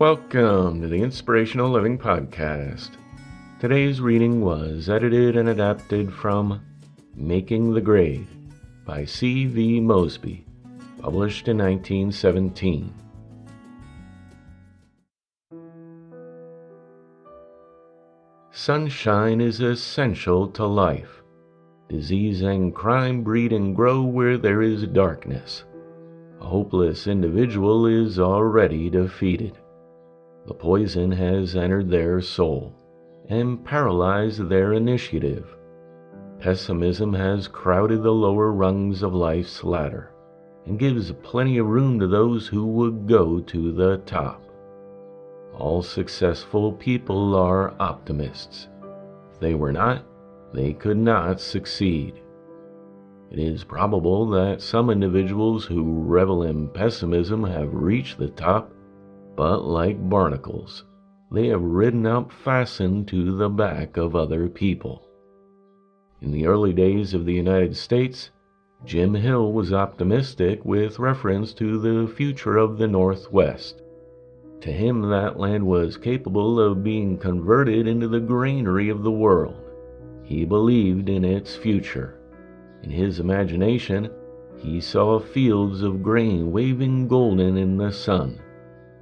Welcome to the Inspirational Living Podcast. Today's reading was edited and adapted from Making the Grade by C. V. Mosby, published in 1917. Sunshine is essential to life. Disease and crime breed and grow where there is darkness. A hopeless individual is already defeated. The poison has entered their soul and paralyzed their initiative. Pessimism has crowded the lower rungs of life's ladder and gives plenty of room to those who would go to the top. All successful people are optimists. If they were not, they could not succeed. It is probable that some individuals who revel in pessimism have reached the top but like barnacles, they have ridden up fastened to the back of other people. In the early days of the United States, Jim Hill was optimistic with reference to the future of the Northwest. To him, that land was capable of being converted into the granary of the world. He believed in its future. In his imagination, he saw fields of grain waving golden in the sun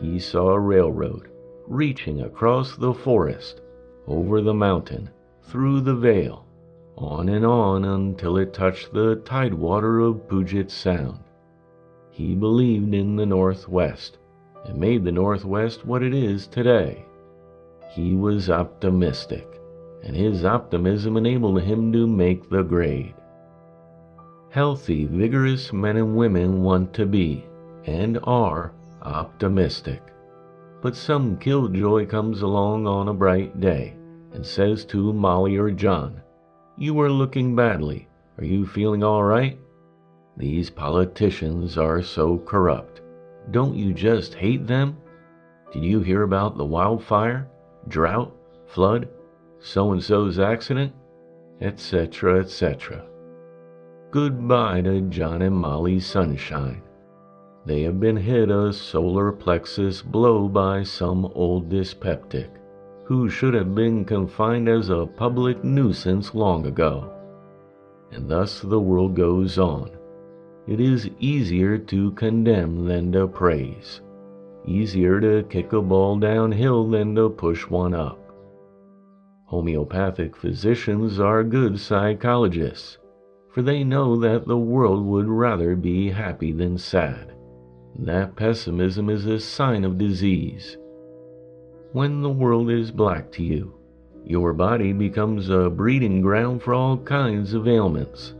he saw a railroad reaching across the forest, over the mountain, through the vale, on and on until it touched the tidewater of Puget Sound. He believed in the Northwest and made the Northwest what it is today. He was optimistic, and his optimism enabled him to make the grade. Healthy, vigorous men and women want to be, and are, optimistic. But some killjoy comes along on a bright day and says to Molly or John, You are looking badly. Are you feeling all right? These politicians are so corrupt. Don't you just hate them? Did you hear about the wildfire, drought, flood, so and so's accident, etc., etc.? Goodbye to John and Molly's sunshine. They have been hit a solar plexus blow by some old dyspeptic, who should have been confined as a public nuisance long ago. And thus the world goes on. It is easier to condemn than to praise, easier to kick a ball downhill than to push one up. Homeopathic physicians are good psychologists, for they know that the world would rather be happy than sad that pessimism is a sign of disease. When the world is black to you, your body becomes a breeding ground for all kinds of ailments.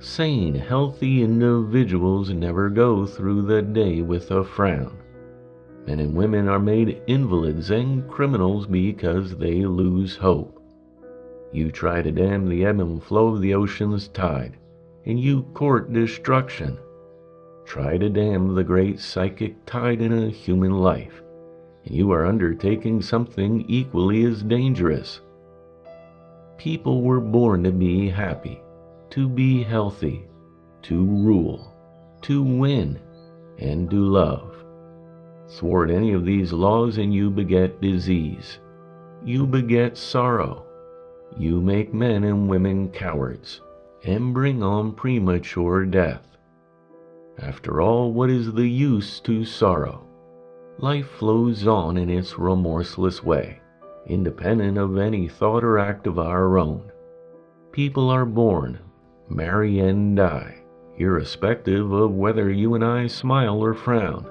Sane, healthy individuals never go through the day with a frown. Men and women are made invalids and criminals because they lose hope. You try to dam the ebb and flow of the ocean's tide, and you court destruction try to dam the great psychic tide in a human life, and you are undertaking something equally as dangerous. People were born to be happy, to be healthy, to rule, to win, and to love. Thwart any of these laws and you beget disease. You beget sorrow. You make men and women cowards and bring on premature death. After all, what is the use to sorrow? Life flows on in its remorseless way, independent of any thought or act of our own. People are born, marry, and die, irrespective of whether you and I smile or frown.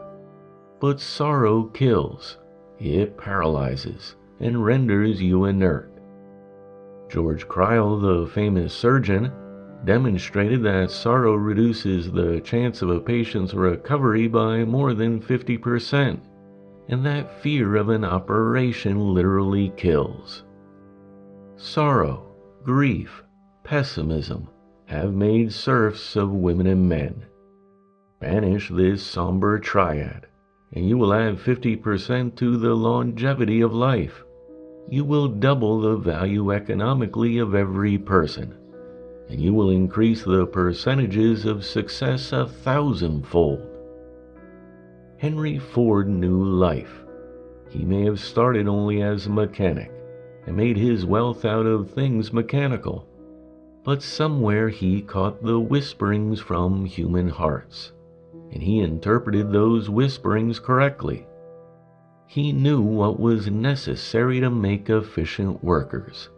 But sorrow kills, it paralyzes, and renders you inert. George Crile, the famous surgeon, demonstrated that sorrow reduces the chance of a patient's recovery by more than 50%, and that fear of an operation literally kills. Sorrow, grief, pessimism have made serfs of women and men. Banish this somber triad, and you will add 50% to the longevity of life. You will double the value economically of every person, and you will increase the percentages of success a thousandfold. Henry Ford knew life. He may have started only as a mechanic and made his wealth out of things mechanical, but somewhere he caught the whisperings from human hearts and he interpreted those whisperings correctly. He knew what was necessary to make efficient workers,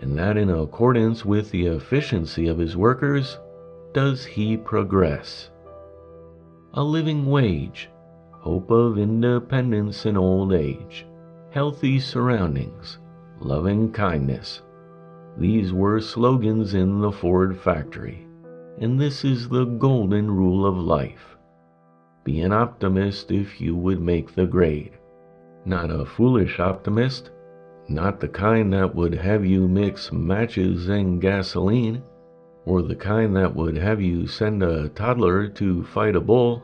and that in accordance with the efficiency of his workers does he progress. A living wage, hope of independence in old age, healthy surroundings, loving kindness. These were slogans in the Ford factory, and this is the golden rule of life. Be an optimist if you would make the grade. Not a foolish optimist, not the kind that would have you mix matches and gasoline, or the kind that would have you send a toddler to fight a bull,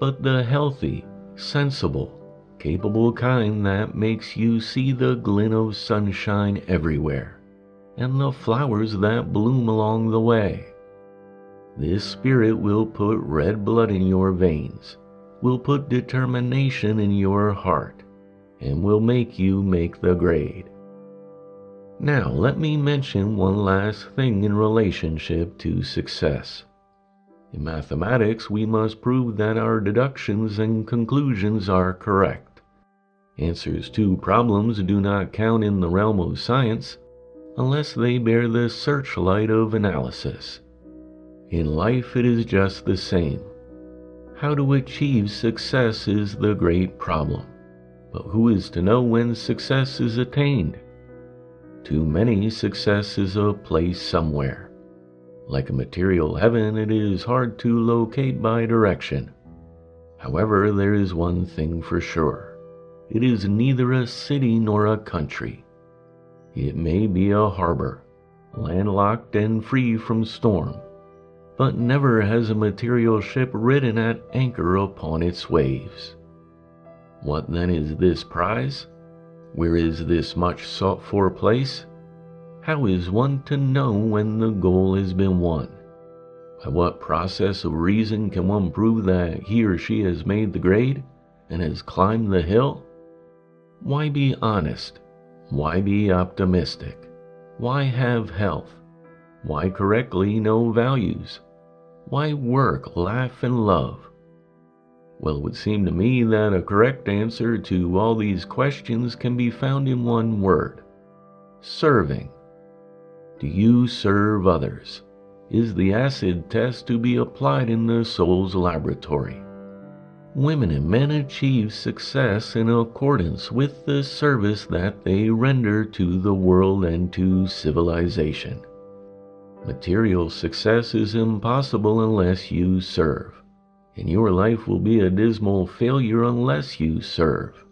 but the healthy, sensible, capable kind that makes you see the glint of sunshine everywhere, and the flowers that bloom along the way. This spirit will put red blood in your veins, will put determination in your heart, and will make you make the grade. Now, let me mention one last thing in relationship to success. In mathematics, we must prove that our deductions and conclusions are correct. Answers to problems do not count in the realm of science unless they bear the searchlight of analysis. In life, it is just the same. How to achieve success is the great problem. But who is to know when success is attained? To many, success is a place somewhere. Like a material heaven, it is hard to locate by direction. However, there is one thing for sure it is neither a city nor a country. It may be a harbor, landlocked and free from storm but never has a material ship ridden at anchor upon its waves. What then is this prize? Where is this much sought for place? How is one to know when the goal has been won? By what process of reason can one prove that he or she has made the grade and has climbed the hill? Why be honest? Why be optimistic? Why have health? Why correctly know values? Why work, laugh, and love? Well, it would seem to me that a correct answer to all these questions can be found in one word serving. Do you serve others? Is the acid test to be applied in the soul's laboratory? Women and men achieve success in accordance with the service that they render to the world and to civilization. Material success is impossible unless you serve, and your life will be a dismal failure unless you serve.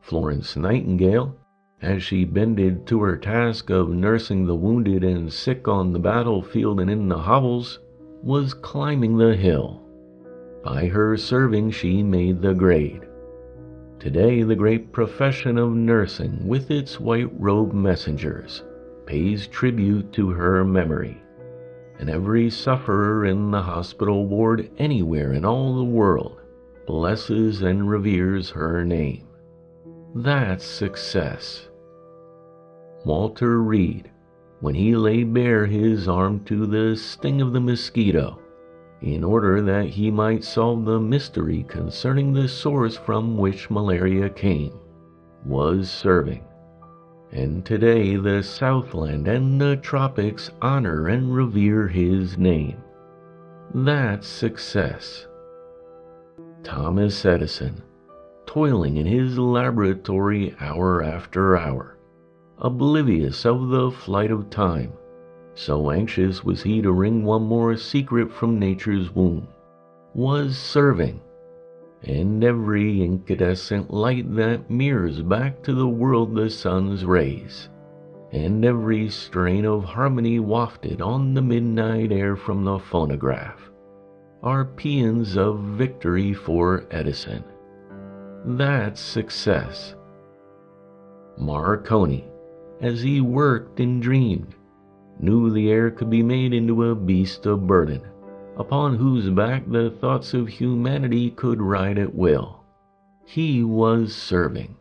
Florence Nightingale, as she bended to her task of nursing the wounded and sick on the battlefield and in the hovels, was climbing the hill. By her serving, she made the grade. Today, the great profession of nursing, with its white robed messengers, pays tribute to her memory. And every sufferer in the hospital ward anywhere in all the world blesses and reveres her name. That's success. Walter Reed, when he laid bare his arm to the sting of the mosquito, in order that he might solve the mystery concerning the source from which malaria came, was serving. And today the Southland and the tropics honor and revere his name. That's success. Thomas Edison, toiling in his laboratory hour after hour, oblivious of the flight of time, so anxious was he to wring one more secret from nature's womb, was serving. And every incandescent light that mirrors back to the world the sun's rays, and every strain of harmony wafted on the midnight air from the phonograph, are paeans of victory for Edison. That's success. Marconi, as he worked and dreamed, knew the air could be made into a beast of burden, upon whose back the thoughts of humanity could ride at will. He was serving.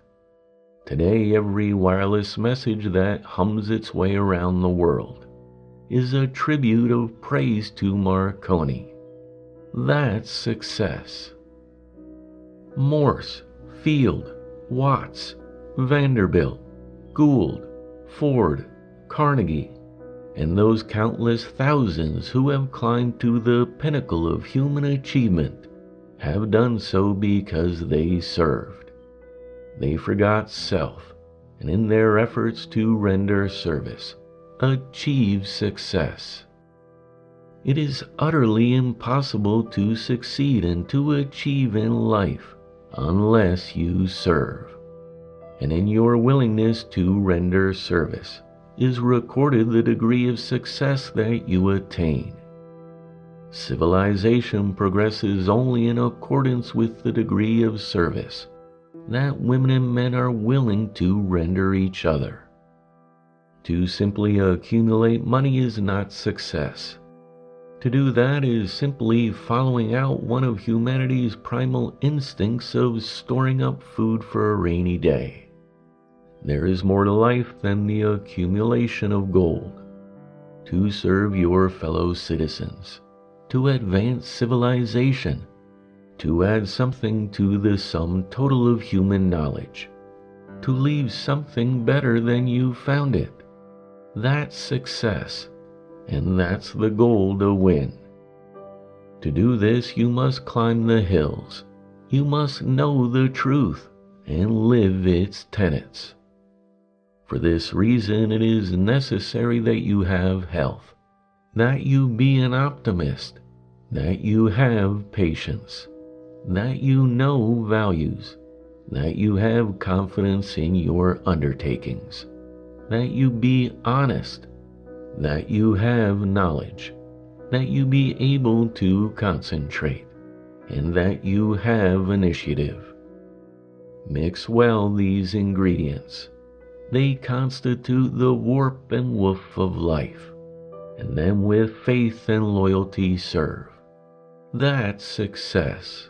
Today, every wireless message that hums its way around the world is a tribute of praise to Marconi. That's success. Morse, Field, Watts, Vanderbilt, Gould, Ford, Carnegie, and those countless thousands who have climbed to the pinnacle of human achievement have done so because they served. They forgot self, and in their efforts to render service, achieve success. It is utterly impossible to succeed and to achieve in life unless you serve. And in your willingness to render service, is recorded the degree of success that you attain. Civilization progresses only in accordance with the degree of service that women and men are willing to render each other. To simply accumulate money is not success. To do that is simply following out one of humanity's primal instincts of storing up food for a rainy day. There is more to life than the accumulation of gold. To serve your fellow citizens, to advance civilization, to add something to the sum total of human knowledge, to leave something better than you found it. That's success, and that's the goal to win. To do this, you must climb the hills. You must know the truth and live its tenets. For this reason, it is necessary that you have health, that you be an optimist, that you have patience, that you know values, that you have confidence in your undertakings, that you be honest, that you have knowledge, that you be able to concentrate, and that you have initiative. Mix well these ingredients they constitute the warp and woof of life, and then with faith and loyalty serve. That's success.